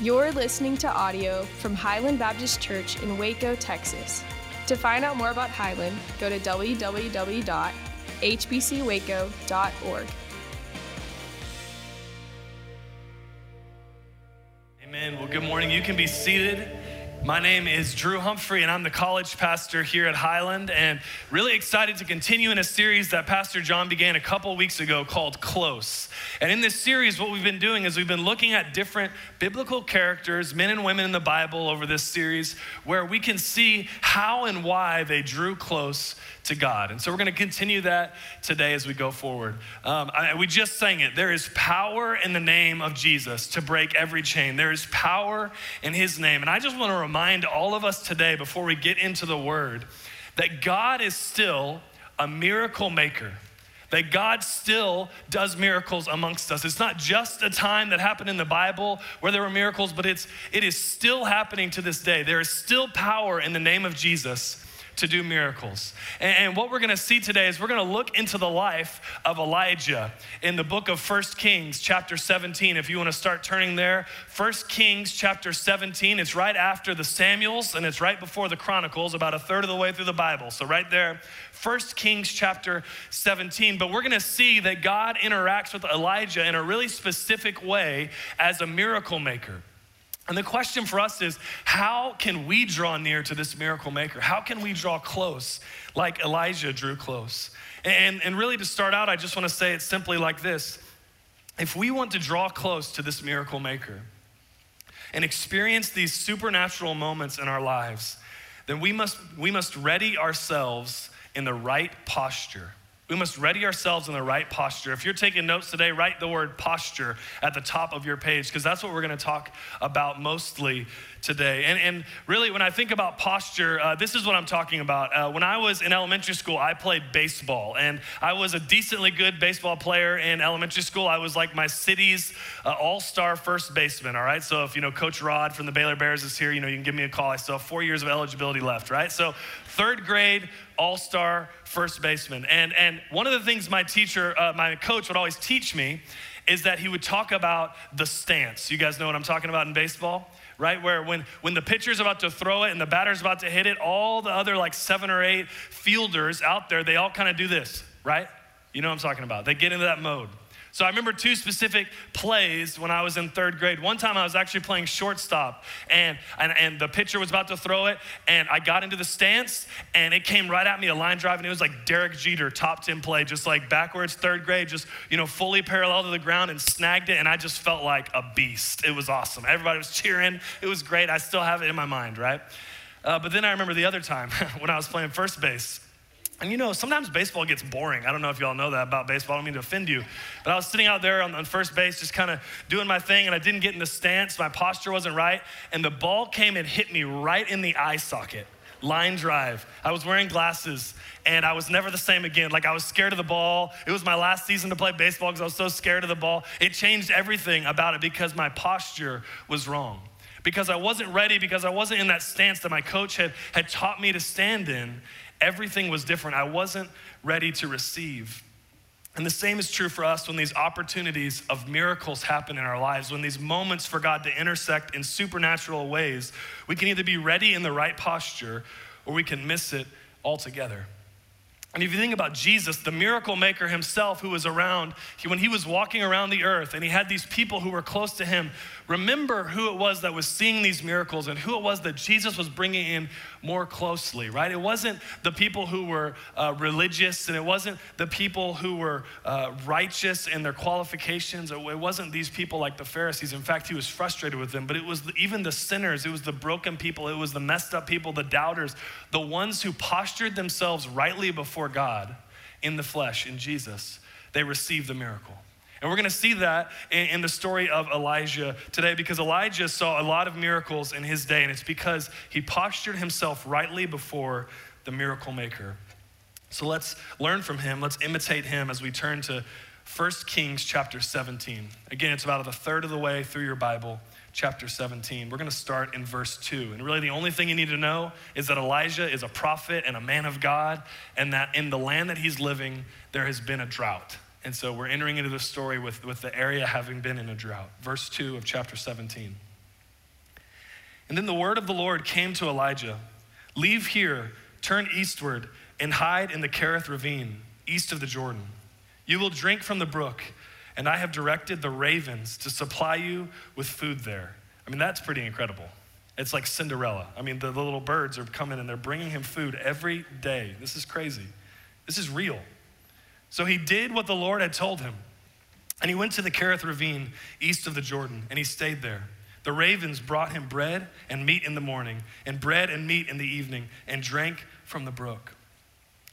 You're listening to audio from Highland Baptist Church in Waco, Texas. To find out more about Highland, go to www.hbcwaco.org. Amen. Well, good morning. You can be seated. My name is Drew Humphrey, and I'm the college pastor here at Highland, and really excited to continue in a series that Pastor John began a couple weeks ago called Close. And in this series, what we've been doing is we've been looking at different biblical characters, men and women in the Bible, over this series, where we can see how and why they drew close to God. And so we're going to continue that today as we go forward. Um, I, we just sang it. There is power in the name of Jesus to break every chain. There is power in his name. And I just want to remind all of us today, before we get into the word, that God is still a miracle maker that God still does miracles amongst us. It's not just a time that happened in the Bible where there were miracles, but it's it is still happening to this day. There is still power in the name of Jesus to do miracles. And, and what we're gonna see today is we're gonna look into the life of Elijah in the book of First Kings, chapter 17. If you wanna start turning there, First Kings, chapter 17, it's right after the Samuels and it's right before the Chronicles, about a third of the way through the Bible. So, right there, First Kings chapter 17. But we're gonna see that God interacts with Elijah in a really specific way as a miracle maker. And the question for us is how can we draw near to this miracle maker? How can we draw close like Elijah drew close? And, and really, to start out, I just want to say it simply like this if we want to draw close to this miracle maker and experience these supernatural moments in our lives, then we must, we must ready ourselves in the right posture. We must ready ourselves in the right posture. If you're taking notes today, write the word posture at the top of your page because that's what we're going to talk about mostly today. And, and really, when I think about posture, uh, this is what I'm talking about. Uh, when I was in elementary school, I played baseball, and I was a decently good baseball player in elementary school. I was like my city's uh, all star first baseman, all right? So if you know Coach Rod from the Baylor Bears is here, you know, you can give me a call. I still have four years of eligibility left, right? So third grade all star first baseman. And, and one of the things my teacher, uh, my coach would always teach me is that he would talk about the stance. You guys know what I'm talking about in baseball? Right? Where when, when the pitcher's about to throw it and the batter's about to hit it, all the other like seven or eight fielders out there, they all kind of do this, right? You know what I'm talking about. They get into that mode. So I remember two specific plays when I was in third grade. One time I was actually playing shortstop and, and, and the pitcher was about to throw it and I got into the stance and it came right at me, a line drive, and it was like Derek Jeter, top 10 play, just like backwards, third grade, just, you know, fully parallel to the ground and snagged it. And I just felt like a beast. It was awesome. Everybody was cheering. It was great. I still have it in my mind, right? Uh, but then I remember the other time when I was playing first base. And you know, sometimes baseball gets boring. I don't know if y'all know that about baseball. I don't mean to offend you. But I was sitting out there on, on first base, just kind of doing my thing, and I didn't get in the stance. My posture wasn't right. And the ball came and hit me right in the eye socket. Line drive. I was wearing glasses and I was never the same again. Like I was scared of the ball. It was my last season to play baseball because I was so scared of the ball. It changed everything about it because my posture was wrong because I wasn't ready, because I wasn't in that stance that my coach had, had taught me to stand in everything was different. I wasn't ready to receive. And the same is true for us when these opportunities of miracles happen in our lives, when these moments for God to intersect in supernatural ways, we can either be ready in the right posture or we can miss it altogether. And if you think about Jesus, the miracle maker himself, who was around, when he was walking around the earth and he had these people who were close to him, remember who it was that was seeing these miracles and who it was that Jesus was bringing in more closely, right? It wasn't the people who were uh, religious and it wasn't the people who were uh, righteous in their qualifications. It wasn't these people like the Pharisees. In fact, he was frustrated with them, but it was even the sinners, it was the broken people, it was the messed up people, the doubters, the ones who postured themselves rightly before God in the flesh, in Jesus. They received the miracle. And we're going to see that in, in, the story of Elijah today because Elijah saw a lot of miracles in his day, and it's because he postured himself rightly before the miracle maker. So let's learn from him, let's imitate him as we turn to 1 Kings chapter 17. Again, it's about a third of the way through your Bible, chapter 17. We're going to start in verse 2. And really, the only thing you need to know is that Elijah is a prophet and a man of God, and that in the land that he's living, there has been a drought. And so we're entering into the story with, with the area having been in a drought. Verse 2 of chapter 17. And then the word of the Lord came to Elijah Leave here, turn eastward, and hide in the Kerith ravine, east of the Jordan. You will drink from the brook, and I have directed the ravens to supply you with food there. I mean, that's pretty incredible. It's like Cinderella. I mean, the little birds are coming and they're bringing him food every day. This is crazy. This is real. So he did what the Lord had told him. And he went to the Kerith ravine east of the Jordan, and he stayed there. The ravens brought him bread and meat in the morning, and bread and meat in the evening, and drank from the brook.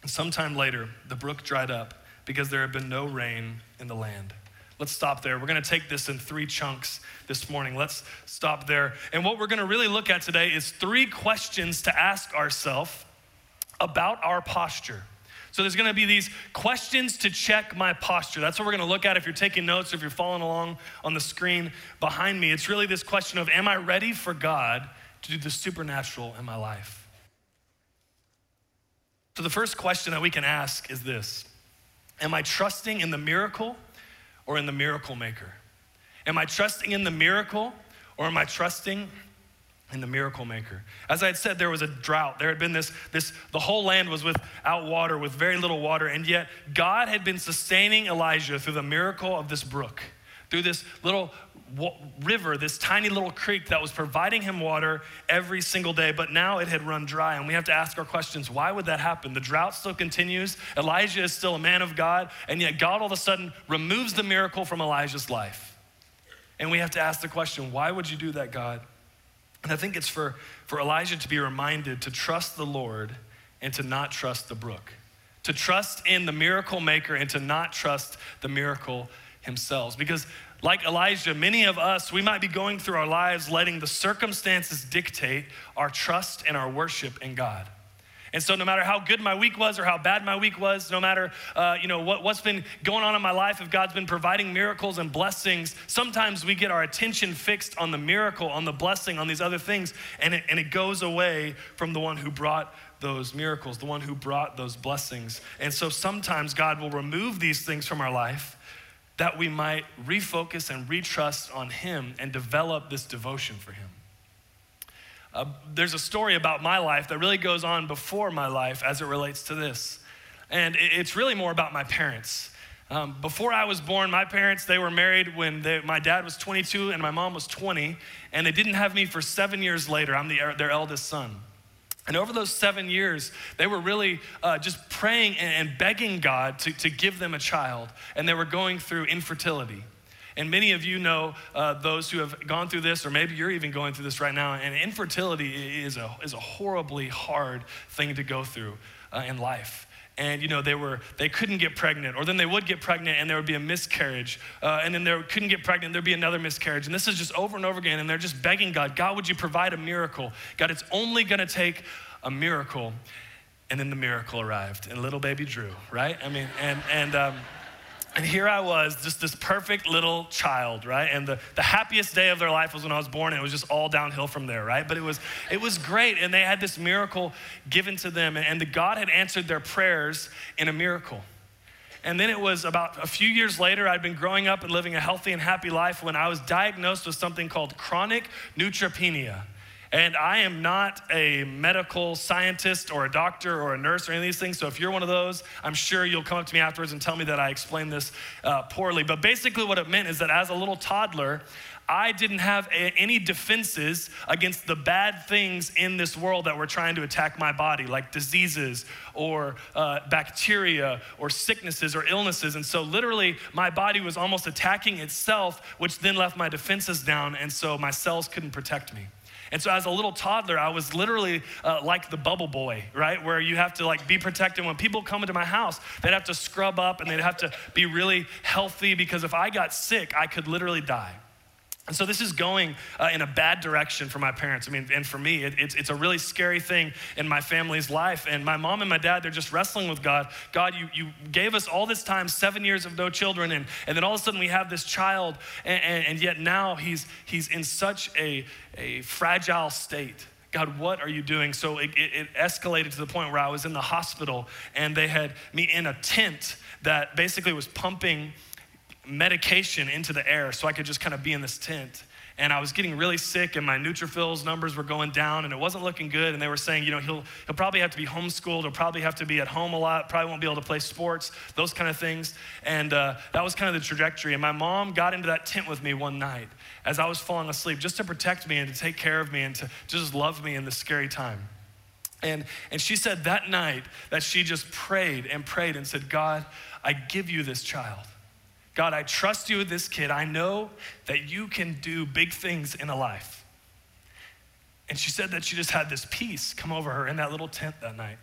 And sometime later, the brook dried up because there had been no rain in the land. Let's stop there. We're going to take this in three chunks this morning. Let's stop there. And what we're going to really look at today is three questions to ask ourselves about our posture. So there's gonna be these questions to check my posture. That's what we're gonna look at if you're taking notes or if you're following along on the screen behind me. It's really this question of Am I ready for God to do the supernatural in my life? So the first question that we can ask is this Am I trusting in the miracle or in the miracle maker? Am I trusting in the miracle or am I trusting and the miracle maker. As I had said, there was a drought. There had been this, this, the whole land was without water, with very little water, and yet God had been sustaining Elijah through the miracle of this brook, through this little river, this tiny little creek that was providing him water every single day, but now it had run dry. And we have to ask our questions why would that happen? The drought still continues. Elijah is still a man of God, and yet God all of a sudden removes the miracle from Elijah's life. And we have to ask the question why would you do that, God? And I think it's for, for Elijah to be reminded to trust the Lord and to not trust the brook, to trust in the miracle maker and to not trust the miracle himself. Because, like Elijah, many of us, we might be going through our lives letting the circumstances dictate our trust and our worship in God. And so, no matter how good my week was or how bad my week was, no matter uh, you know what, what's been going on in my life, if God's been providing miracles and blessings, sometimes we get our attention fixed on the miracle, on the blessing, on these other things, and it, and it goes away from the one who brought those miracles, the one who brought those blessings. And so, sometimes God will remove these things from our life that we might refocus and retrust on Him and develop this devotion for Him. Uh, there's a story about my life that really goes on before my life as it relates to this. And it's really more about my parents. Um, before I was born, my parents, they were married when they, my dad was 22 and my mom was 20, and they didn't have me for seven years later. I'm the, their eldest son. And over those seven years, they were really uh, just praying and begging God to, to give them a child, and they were going through infertility. And many of you know uh, those who have gone through this, or maybe you're even going through this right now. And infertility is a, is a horribly hard thing to go through uh, in life. And you know they were they couldn't get pregnant, or then they would get pregnant and there would be a miscarriage, uh, and then they couldn't get pregnant, there'd be another miscarriage, and this is just over and over again. And they're just begging God, God, would you provide a miracle? God, it's only going to take a miracle. And then the miracle arrived, and little baby Drew, right? I mean, and and. Um, and here I was, just this perfect little child, right? And the, the happiest day of their life was when I was born, and it was just all downhill from there, right? But it was, it was great, and they had this miracle given to them, and the God had answered their prayers in a miracle. And then it was about a few years later, I'd been growing up and living a healthy and happy life when I was diagnosed with something called chronic neutropenia. And I am not a medical scientist or a doctor or a nurse or any of these things. So if you're one of those, I'm sure you'll come up to me afterwards and tell me that I explained this uh, poorly. But basically, what it meant is that as a little toddler, I didn't have a, any defenses against the bad things in this world that were trying to attack my body, like diseases or uh, bacteria or sicknesses or illnesses. And so, literally, my body was almost attacking itself, which then left my defenses down. And so, my cells couldn't protect me. And so as a little toddler, I was literally uh, like the bubble boy, right? Where you have to like be protected. When people come into my house, they'd have to scrub up and they'd have to be really healthy because if I got sick, I could literally die. And so this is going uh, in a bad direction for my parents. I mean, and for me, it, it's, it's a really scary thing in my family's life. And my mom and my dad, they're just wrestling with God. God, you, you gave us all this time, seven years of no children, and, and then all of a sudden we have this child, and, and, and yet now he's, he's in such a, a fragile state. God, what are you doing? So it, it, it, escalated to the point where I was in the hospital and they had me in a tent that basically was pumping medication into the air so I could just kind of be in this tent. and I was getting really sick, and my neutrophils numbers were going down, and it wasn't looking good. And they were saying, you know, he'll, he'll probably have to be homeschooled, he'll probably have to be at home a lot, probably won't be able to play sports, those kind of things. And uh, that was kind of the trajectory. And my mom got into that tent with me one night as I was falling asleep just to protect me and to take care of me and to just love me in this scary time. And, and she said that night that she just prayed and prayed and said, God, I give you this child. God, I trust you with this kid. I know that you can do big things in a life. And she said that she just had this peace come over her in that little tent that night,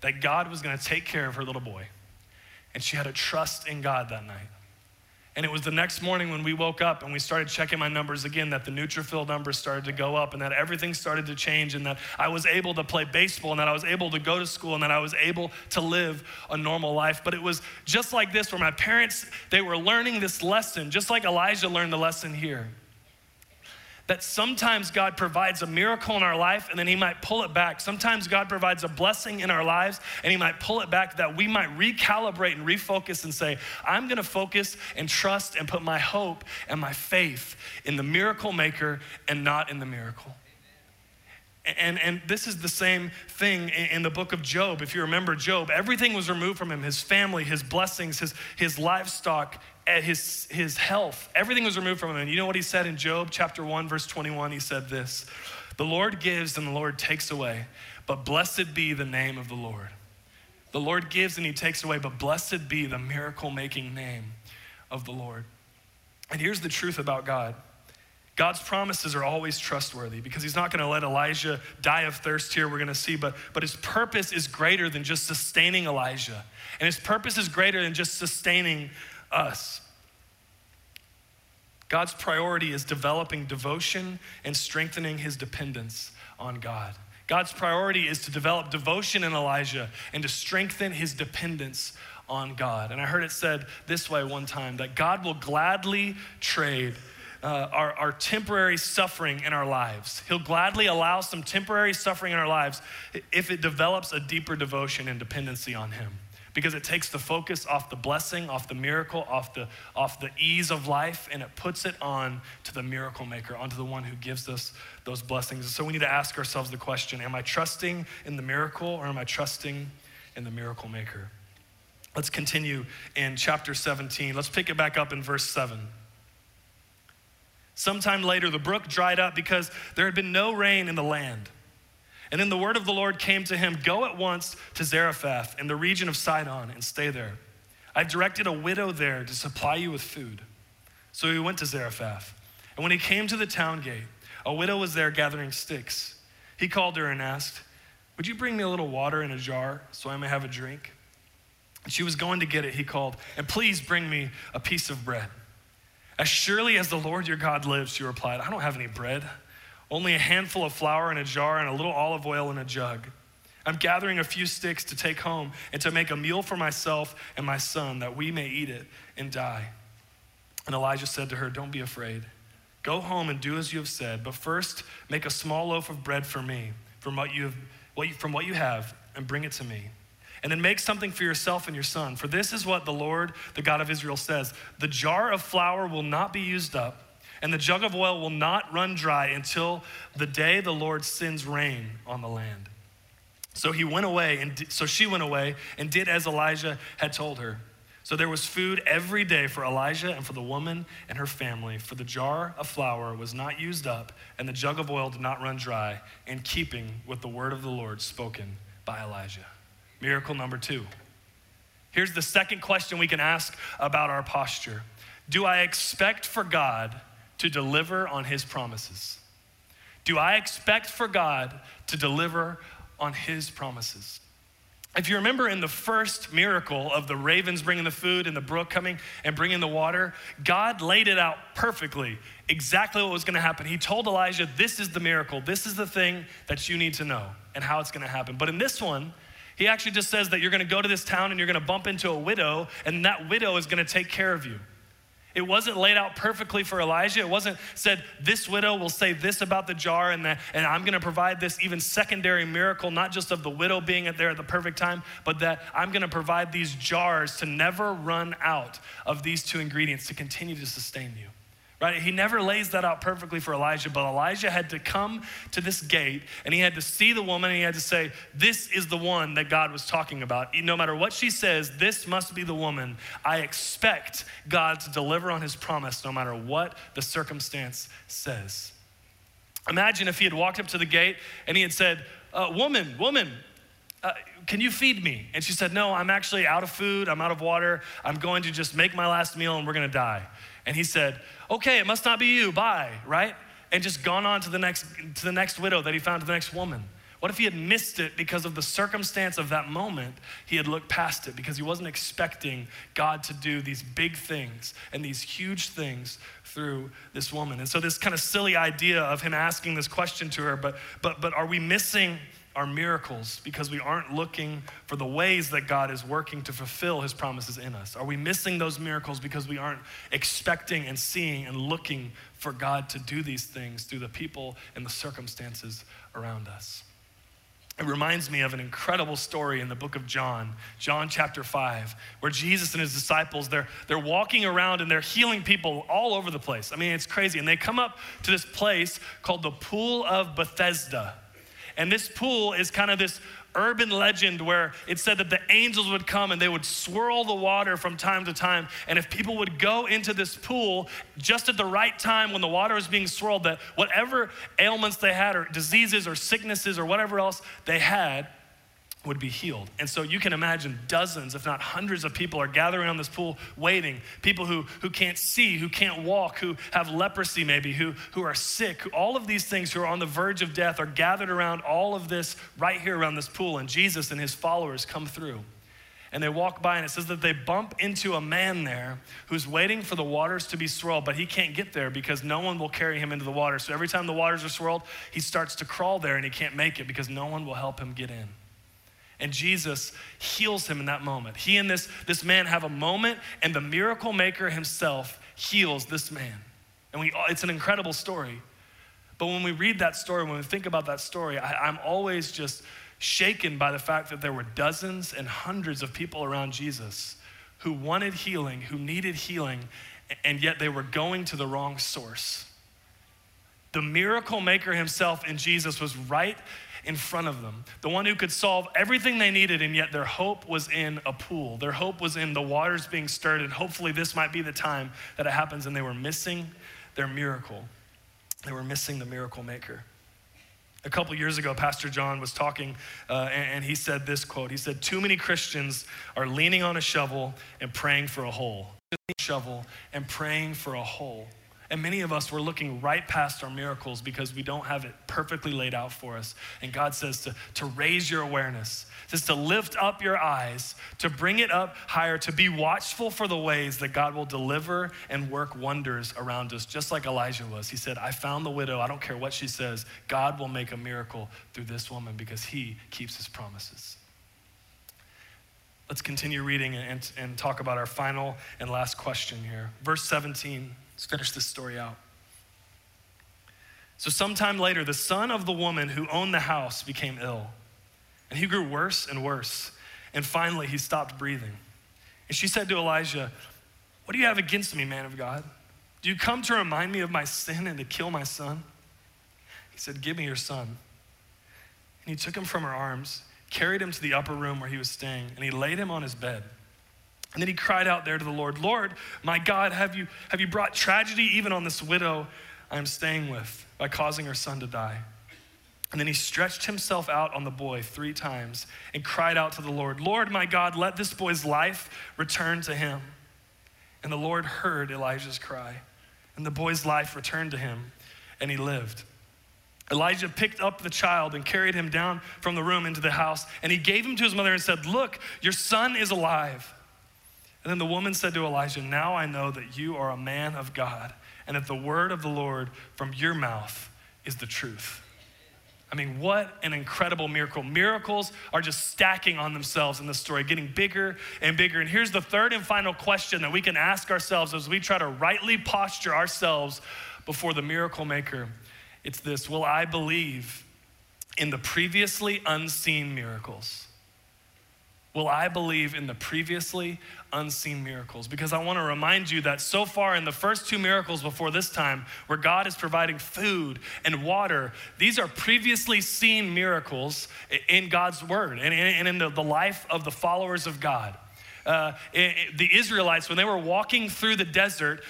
that God was gonna take care of her little boy. And she had a trust in God that night. And it was the next morning when we woke up and we started checking my numbers again that the neutrophil numbers started to go up and that everything started to change and that I was able to play baseball and that I was able to go to school and that I was able to live a normal life. But it was just like this where my parents, they were learning this lesson, just like Elijah learned the lesson here that sometimes God provides a miracle in our life and then He might pull it back. Sometimes God provides a blessing in our lives and He might pull it back that we might recalibrate and refocus and say, I'm gonna focus and trust and put my hope and my faith in the miracle maker and not in the miracle. And, and this is the same thing in the book of Job. If you remember Job, everything was removed from him his family, his blessings, his, his livestock, eh, his, his health. Everything was removed from him. And you know what he said in Job chapter 1, verse 21? He said this The Lord gives and the Lord takes away, but blessed be the name of the Lord. The Lord gives and he takes away, but blessed be the miracle making name of the Lord. And here's the truth about God God's promises are always trustworthy because he's not going to let Elijah die of thirst here, we're going to see, but, but his purpose is greater than just sustaining Elijah. And his purpose is greater than just sustaining us. God's priority is developing devotion and strengthening his dependence on God. God's priority is to develop devotion in Elijah and to strengthen his dependence on God. And I heard it said this way one time that God will gladly trade uh, our, our temporary suffering in our lives. He'll gladly allow some temporary suffering in our lives if it develops a deeper devotion and dependency on Him. Because it takes the focus off the blessing, off the miracle, off the, off the ease of life, and it puts it on to the miracle maker, onto the one who gives us those blessings. So we need to ask ourselves the question Am I trusting in the miracle or am I trusting in the miracle maker? Let's continue in chapter 17. Let's pick it back up in verse 7. Sometime later, the brook dried up because there had been no rain in the land. And then the word of the Lord came to him Go at once to Zarephath in the region of Sidon and stay there. I've directed a widow there to supply you with food. So he went to Zarephath. And when he came to the town gate, a widow was there gathering sticks. He called her and asked, Would you bring me a little water in a jar so I may have a drink? And she was going to get it. He called, And please bring me a piece of bread. As surely as the Lord your God lives, she replied, I don't have any bread, only a handful of flour in a jar and a little olive oil in a jug. I'm gathering a few sticks to take home and to make a meal for myself and my son that we may eat it and die. And Elijah said to her, Don't be afraid. Go home and do as you have said, but first make a small loaf of bread for me from what you have, from what you have and bring it to me. And then make something for yourself and your son. For this is what the Lord, the God of Israel, says The jar of flour will not be used up, and the jug of oil will not run dry until the day the Lord sends rain on the land. So he went away, and so she went away and did as Elijah had told her. So there was food every day for Elijah and for the woman and her family, for the jar of flour was not used up, and the jug of oil did not run dry, in keeping with the word of the Lord spoken by Elijah. Miracle number two. Here's the second question we can ask about our posture Do I expect for God to deliver on his promises? Do I expect for God to deliver on his promises? If you remember in the first miracle of the ravens bringing the food and the brook coming and bringing the water, God laid it out perfectly, exactly what was going to happen. He told Elijah, This is the miracle, this is the thing that you need to know, and how it's going to happen. But in this one, he actually just says that you're going to go to this town and you're going to bump into a widow, and that widow is going to take care of you. It wasn't laid out perfectly for Elijah. It wasn't said, this widow will say this about the jar, and, that, and I'm going to provide this even secondary miracle, not just of the widow being there at the perfect time, but that I'm going to provide these jars to never run out of these two ingredients to continue to sustain you. Right? He never lays that out perfectly for Elijah, but Elijah had to come to this gate and he had to see the woman and he had to say, This is the one that God was talking about. No matter what she says, this must be the woman. I expect God to deliver on his promise no matter what the circumstance says. Imagine if he had walked up to the gate and he had said, uh, Woman, woman, uh, can you feed me? And she said, No, I'm actually out of food. I'm out of water. I'm going to just make my last meal and we're going to die. And he said, Okay, it must not be you. Bye, right? And just gone on to the next to the next widow that he found to the next woman. What if he had missed it because of the circumstance of that moment? He had looked past it because he wasn't expecting God to do these big things and these huge things through this woman. And so this kind of silly idea of him asking this question to her, but but but are we missing our miracles because we aren't looking for the ways that God is working to fulfill his promises in us? Are we missing those miracles because we aren't expecting and seeing and looking for God to do these things through the people and the circumstances around us? It reminds me of an incredible story in the book of John, John chapter 5, where Jesus and his disciples, they're, they're walking around and they're healing people all over the place. I mean, it's crazy. And they come up to this place called the Pool of Bethesda. And this pool is kind of this urban legend where it said that the angels would come and they would swirl the water from time to time. And if people would go into this pool just at the right time when the water was being swirled, that whatever ailments they had, or diseases, or sicknesses, or whatever else they had, would be healed. And so you can imagine dozens, if not hundreds of people are gathering on this pool waiting. People who, who can't see, who can't walk, who have leprosy maybe, who, who are sick. All of these things who are on the verge of death are gathered around all of this right here around this pool. And Jesus and his followers come through. And they walk by, and it says that they bump into a man there who's waiting for the waters to be swirled, but he can't get there because no one will carry him into the water. So every time the waters are swirled, he starts to crawl there and he can't make it because no one will help him get in. And Jesus heals him in that moment. He and this, this man have a moment, and the miracle maker himself heals this man. And we, it's an incredible story. But when we read that story, when we think about that story, I, I'm always just shaken by the fact that there were dozens and hundreds of people around Jesus who wanted healing, who needed healing, and yet they were going to the wrong source. The miracle maker himself in Jesus was right in front of them, the one who could solve everything they needed, and yet their hope was in a pool. Their hope was in the waters being stirred, and hopefully this might be the time that it happens, and they were missing their miracle. They were missing the miracle maker. A couple years ago, Pastor John was talking, uh, and, and he said this quote. He said, Too many Christians are leaning on a shovel and praying for a hole. Shovel and praying for a hole. And many of us, we're looking right past our miracles because we don't have it perfectly laid out for us. And God says to, to raise your awareness, says to lift up your eyes, to bring it up higher, to be watchful for the ways that God will deliver and work wonders around us, just like Elijah was. He said, I found the widow. I don't care what she says. God will make a miracle through this woman because he keeps his promises. Let's continue reading and, and talk about our final and last question here. Verse 17. Let's finish this story out. So, sometime later, the son of the woman who owned the house became ill, and he grew worse and worse. And finally, he stopped breathing. And she said to Elijah, What do you have against me, man of God? Do you come to remind me of my sin and to kill my son? He said, Give me your son. And he took him from her arms, carried him to the upper room where he was staying, and he laid him on his bed. And then he cried out there to the Lord, Lord, my God, have you, have you brought tragedy even on this widow I am staying with by causing her son to die? And then he stretched himself out on the boy three times and cried out to the Lord, Lord, my God, let this boy's life return to him. And the Lord heard Elijah's cry, and the boy's life returned to him, and he lived. Elijah picked up the child and carried him down from the room into the house, and he gave him to his mother and said, Look, your son is alive. And then the woman said to Elijah, Now I know that you are a man of God, and that the word of the Lord from your mouth is the truth. I mean, what an incredible miracle. Miracles are just stacking on themselves in this story, getting bigger and bigger. And here's the third and final question that we can ask ourselves as we try to rightly posture ourselves before the miracle maker. It's this Will I believe in the previously unseen miracles? Will I believe in the previously unseen miracles? Because I want to remind you that so far in the first two miracles before this time, where God is providing food and water, these are previously seen miracles in God's word and in the life of the followers of God. Uh, the Israelites, when they were walking through the desert,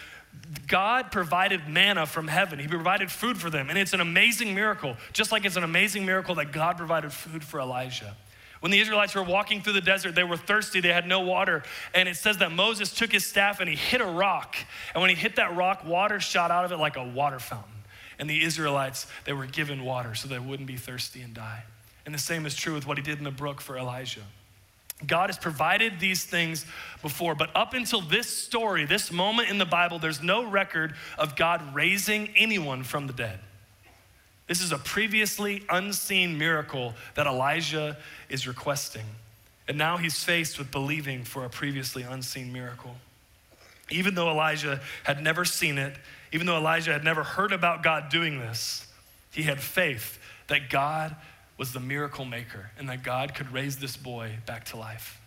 God provided manna from heaven. He provided food for them. And it's an amazing miracle, just like it's an amazing miracle that God provided food for Elijah. When the Israelites were walking through the desert, they were thirsty, they had no water. And it says that Moses took his staff and he hit a rock. And when he hit that rock, water shot out of it like a water fountain. And the Israelites, they were given water so they wouldn't be thirsty and die. And the same is true with what he did in the brook for Elijah. God has provided these things before, but up until this story, this moment in the Bible, there's no record of God raising anyone from the dead. This is a previously unseen miracle that Elijah is requesting. And now he's faced with believing for a previously unseen miracle. Even though Elijah had never seen it, even though Elijah had never heard about God doing this, he had faith that God was the miracle maker and that God could raise this boy back to life.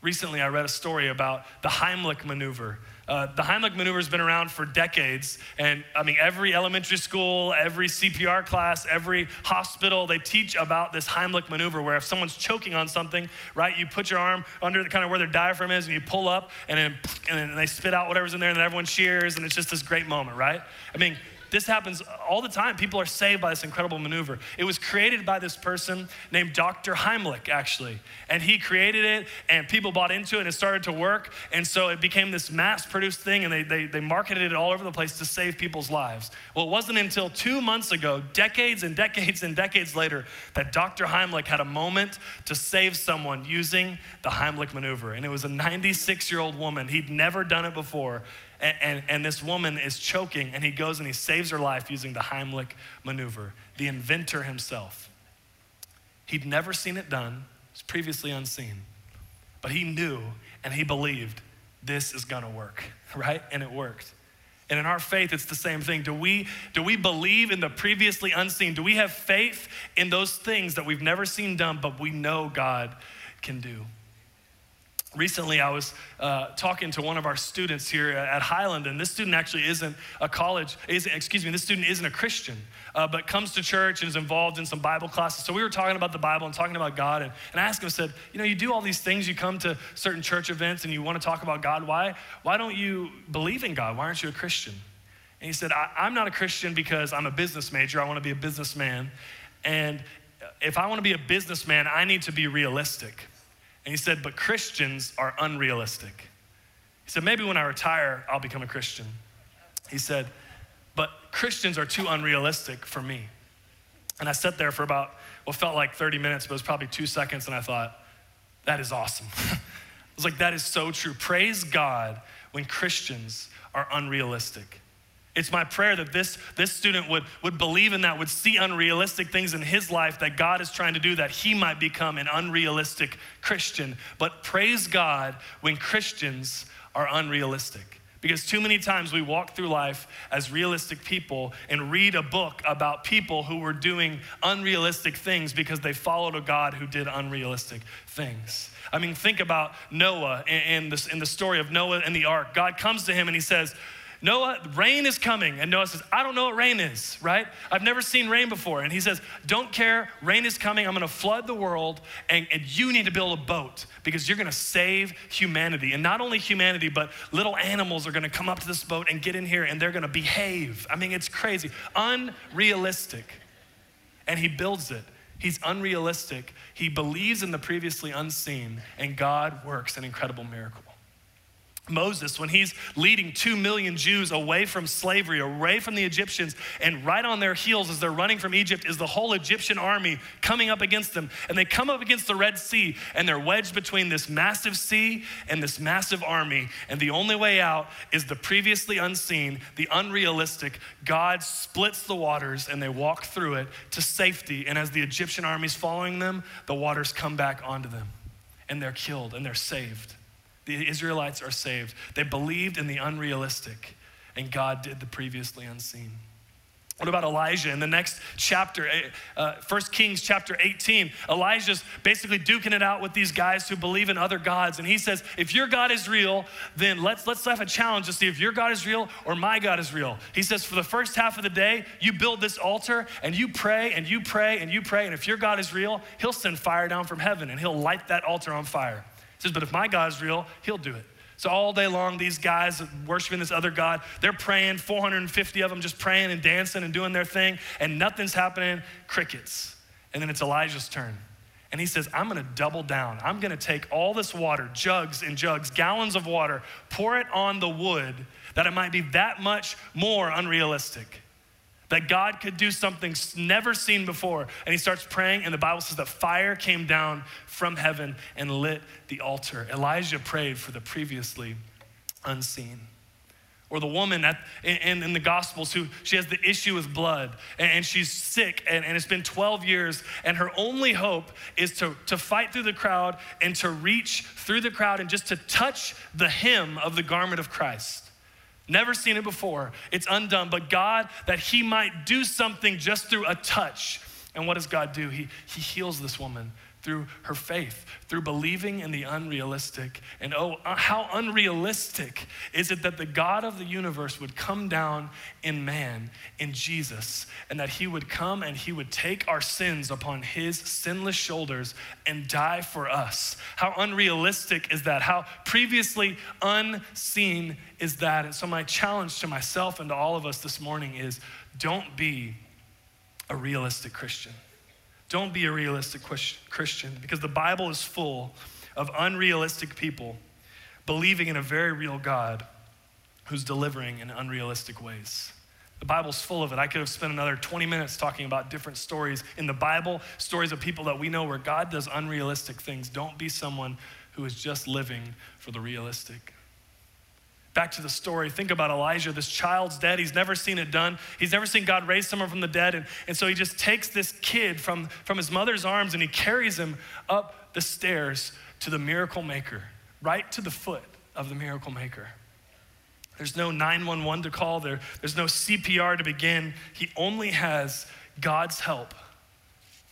Recently, I read a story about the Heimlich maneuver. Uh, the Heimlich maneuver has been around for decades, and I mean, every elementary school, every CPR class, every hospital, they teach about this Heimlich maneuver where if someone's choking on something, right, you put your arm under the kind of where their diaphragm is and you pull up, and then, and then they spit out whatever's in there, and then everyone cheers, and it's just this great moment, right? I mean, this happens all the time. People are saved by this incredible maneuver. It was created by this person named Dr. Heimlich, actually. And he created it, and people bought into it, and it started to work. And so it became this mass produced thing, and they, they, they marketed it all over the place to save people's lives. Well, it wasn't until two months ago, decades and decades and decades later, that Dr. Heimlich had a moment to save someone using the Heimlich maneuver. And it was a 96 year old woman. He'd never done it before. And, and, and, this woman is choking, and he goes and he saves her life using the Heimlich maneuver, the inventor himself. He'd never seen it done, it's previously unseen, but he knew and he believed this is gonna work, right? And it worked. And in our faith, it's the same thing. Do we, do we believe in the previously unseen? Do we have faith in those things that we've never seen done, but we know God can do? Recently, I was uh, talking to one of our students here at Highland, and this student actually isn't a college, isn't, excuse me, this student isn't a Christian, uh, but comes to church and is involved in some Bible classes. So we were talking about the Bible and talking about God, and, and I asked him, I said, you know, you do all these things, you come to certain church events and you want to talk about God. Why, why don't you believe in God? Why aren't you a Christian? And he said, I'm not a Christian because I'm a business major. I want to be a businessman. And if I want to be a businessman, I need to be realistic. And he said, But Christians are unrealistic. He said, Maybe when I retire, I'll become a Christian. He said, But Christians are too unrealistic for me. And I sat there for about what felt like 30 minutes, but it was probably two seconds, and I thought, That is awesome. I was like, That is so true. Praise God when Christians are unrealistic. It's my prayer that this, this student would, would believe in that, would see unrealistic things in his life that God is trying to do, that he might become an unrealistic Christian. But praise God when Christians are unrealistic. Because too many times we walk through life as realistic people and read a book about people who were doing unrealistic things because they followed a God who did unrealistic things. I mean, think about Noah and, this, in the story of Noah and the ark. God comes to him and he says, Noah, rain is coming. And Noah says, I don't know what rain is, right? I've never seen rain before. And he says, Don't care, rain is coming. I'm gonna flood the world, and, and you need to build a boat because you're gonna save humanity. And not only humanity, but little animals are gonna come up to this boat and get in here and they're gonna behave. I mean, it's crazy, unrealistic. And he builds it. He's unrealistic. He believes in the previously unseen, and God works an incredible miracle. Moses, when he's leading two million Jews away from slavery, away from the Egyptians, and right on their heels as they're running from Egypt is the whole Egyptian army coming up against them. And they come up against the Red Sea, and they're wedged between this massive sea and this massive army. And the only way out is the previously unseen, the unrealistic. God splits the waters, and they walk through it to safety. And as the Egyptian army's following them, the waters come back onto them, and they're killed, and they're saved. The Israelites are saved. They believed in the unrealistic, and God did the previously unseen. What about Elijah in the next chapter, eh, uh, 1 Kings chapter 18? Elijah's basically duking it out with these guys who believe in other gods. And he says, if your God is real, then let's, let's have a challenge to see if your God is real or my God is real. He says, for the first half of the day, you build this altar and you pray and you pray and you pray. And if your God is real, he'll send fire down from heaven and he'll light that altar on fire. Says, but if my God is real, he'll do it. So all day long, these guys worshiping this other God, they're praying, 450 of them just praying and dancing and doing their thing, and nothing's happening, crickets. And then it's Elijah's turn. And he says, I'm gonna double down. I'm gonna take all this water, jugs and jugs, gallons of water, pour it on the wood that it might be that much more unrealistic that God could do something never seen before. And he starts praying, and the Bible says that fire came down from heaven and lit the altar. Elijah prayed for the previously unseen. Or the woman at, in, in the Gospels who she has the issue with blood and, she's sick and, and it's been 12 years, and her only hope is to, to fight through the crowd and to reach through the crowd and just to touch the hem of the garment of Christ. Never seen it before. It's undone. But God, that He might do something just through a touch. And what does God do? He, he heals this woman through her faith, through believing in the unrealistic. And oh, uh, how unrealistic is it that the God of the universe would come down in man, in Jesus, and that he would come and he would take our sins upon his sinless shoulders and die for us? How unrealistic is that? How previously unseen is that? And so, my challenge to myself and to all of us this morning is don't be a realistic Christian. Don't be a realistic Christian because the Bible is full of unrealistic people believing in a very real God who's delivering in unrealistic ways. The Bible's full of it. I could have spent another 20 minutes talking about different stories in the Bible, stories of people that we know where God does unrealistic things. Don't be someone who is just living for the realistic. Back to the story, think about Elijah. This child's dead. He's never seen it done. He's never seen God raise someone from the dead. And, and so he just takes this kid from, from his mother's arms and he carries him up the stairs to the miracle maker, right to the foot of the miracle maker. There's no 911 to call, there, there's no CPR to begin. He only has God's help.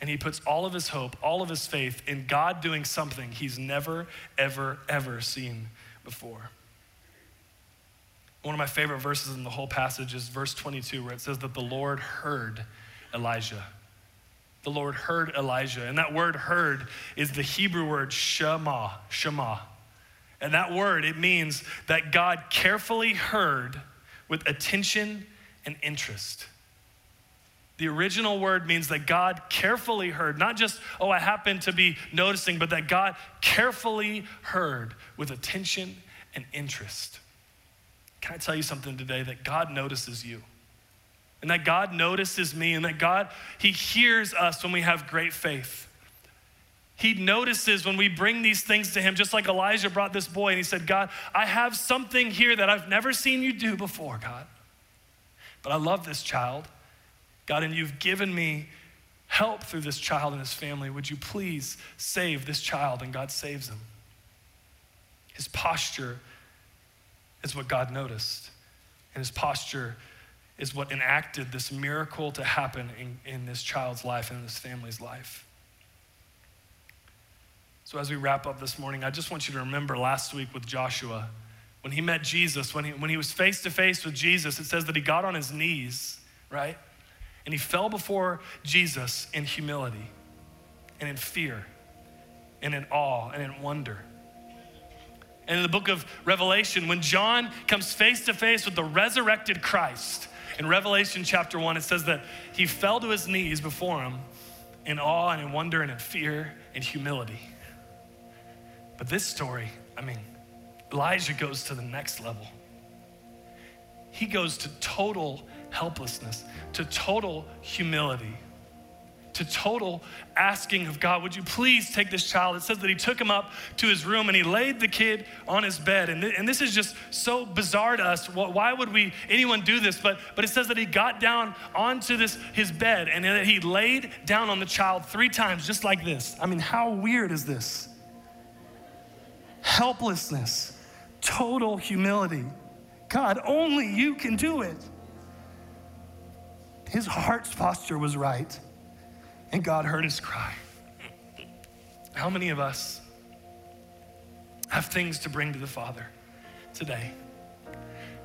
And he puts all of his hope, all of his faith in God doing something he's never, ever, ever seen before. One of my favorite verses in the whole passage is verse 22, where it says that the Lord heard Elijah. The Lord heard Elijah. And that word heard is the Hebrew word shema, shema. And that word, it means that God carefully heard with attention and interest. The original word means that God carefully heard, not just, oh, I happen to be noticing, but that God carefully heard with attention and interest. Can I tell you something today that God notices you? And that God notices me, and that God, He hears us when we have great faith. He notices when we bring these things to Him, just like Elijah brought this boy and he said, God, I have something here that I've never seen you do before, God. But I love this child, God, and you've given me help through this child and his family. Would you please save this child? And God saves him. His posture is what God noticed. And his posture is what enacted this miracle to happen in, in this child's life and in this family's life. So, as we wrap up this morning, I just want you to remember last week with Joshua, when he met Jesus, when he, when he was face to face with Jesus, it says that he got on his knees, right? And he fell before Jesus in humility and in fear and in awe and in wonder. And in the book of Revelation, when John comes face to face with the resurrected Christ, in Revelation chapter 1, it says that he fell to his knees before him in awe and in wonder and in fear and humility. But this story, I mean, Elijah goes to the next level. He goes to total helplessness, to total humility to total asking of God, would you please take this child? It says that he took him up to his room and he laid the kid on his bed. And, th- and this is just so bizarre to us. Why would we, anyone do this? But, but it says that he got down onto this, his bed and that he laid down on the child three times, just like this. I mean, how weird is this? Helplessness, total humility. God, only you can do it. His heart's posture was right, and God heard his cry. How many of us have things to bring to the Father today?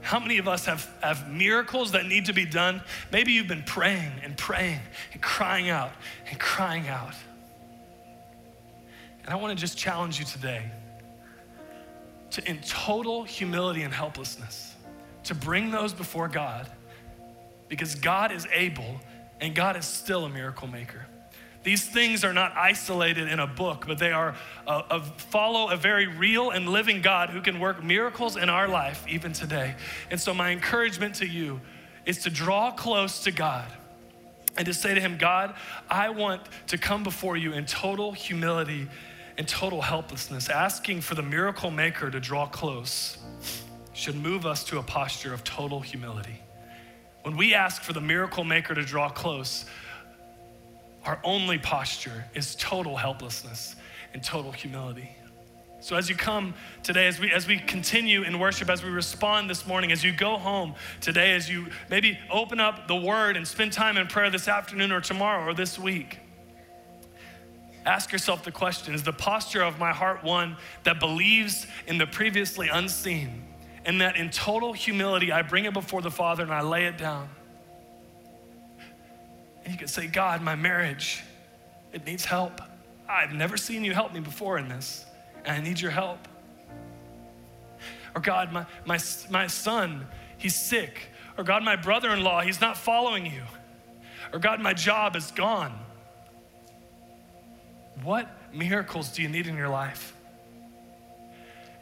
How many of us have, have miracles that need to be done? Maybe you've been praying and praying and crying out and crying out. And I want to just challenge you today to, in total humility and helplessness, to bring those before God because God is able and God is still a miracle maker. These things are not isolated in a book, but they are uh, a, follow a very real and living God who can work miracles in our life even today. And so, my encouragement to you is to draw close to God and to say to Him, God, I want to come before you in total humility and total helplessness. Asking for the miracle maker to draw close should move us to a posture of total humility. When we ask for the miracle maker to draw close, our only posture is total helplessness and total humility. So as you come today, as we as we continue in worship, as we respond this morning, as you go home today, as you maybe open up the word and spend time in prayer this afternoon or tomorrow or this week, ask yourself the question is the posture of my heart one that believes in the previously unseen and that in total humility I bring it before the Father and I lay it down? And you can say, God, my marriage, it needs help. I've never seen you help me before in this, and I need your help. Or God, my, my, my son, he's sick. Or God, my brother in law, he's not following you. Or God, my job is gone. What miracles do you need in your life?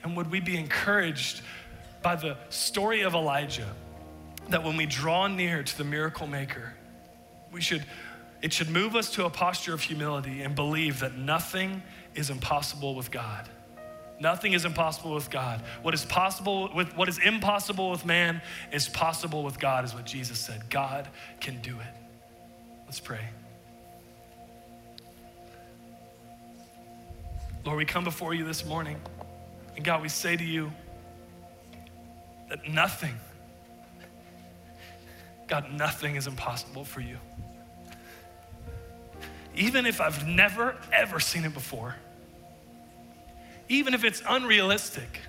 And would we be encouraged by the story of Elijah that when we draw near to the miracle maker, we should, it should move us to a posture of humility and believe that nothing is impossible with God. Nothing is impossible with God. What is possible with what is impossible with man is possible with God, is what Jesus said. God can do it. Let's pray. Lord, we come before you this morning, and God, we say to you that nothing, God, nothing is impossible for you even if I've never, ever seen it before, even if it's unrealistic,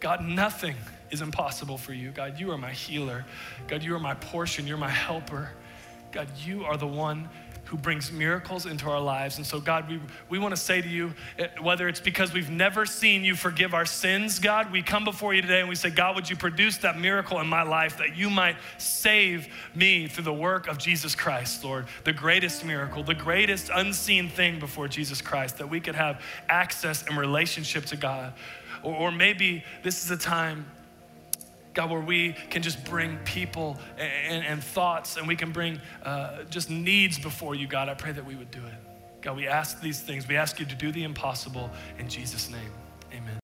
God, nothing is impossible for you. God, you are my healer. God, you are my portion. You're my helper. God, you are the one who brings miracles into our lives. And so, God, we, we want to say to you, eh, whether it's because we've never seen you forgive our sins, God, we come before you today and we say, God, would you produce that miracle in my life that you might save me through the work of Jesus Christ, Lord? The greatest miracle, the greatest unseen thing before Jesus Christ, that we could have access and relationship to God. Or, or maybe this is a time God, where we can just bring people and, and thoughts and we can bring uh, just needs before you, God. I pray that we would do it. God, we ask these things. We ask you to do the impossible in Jesus' name.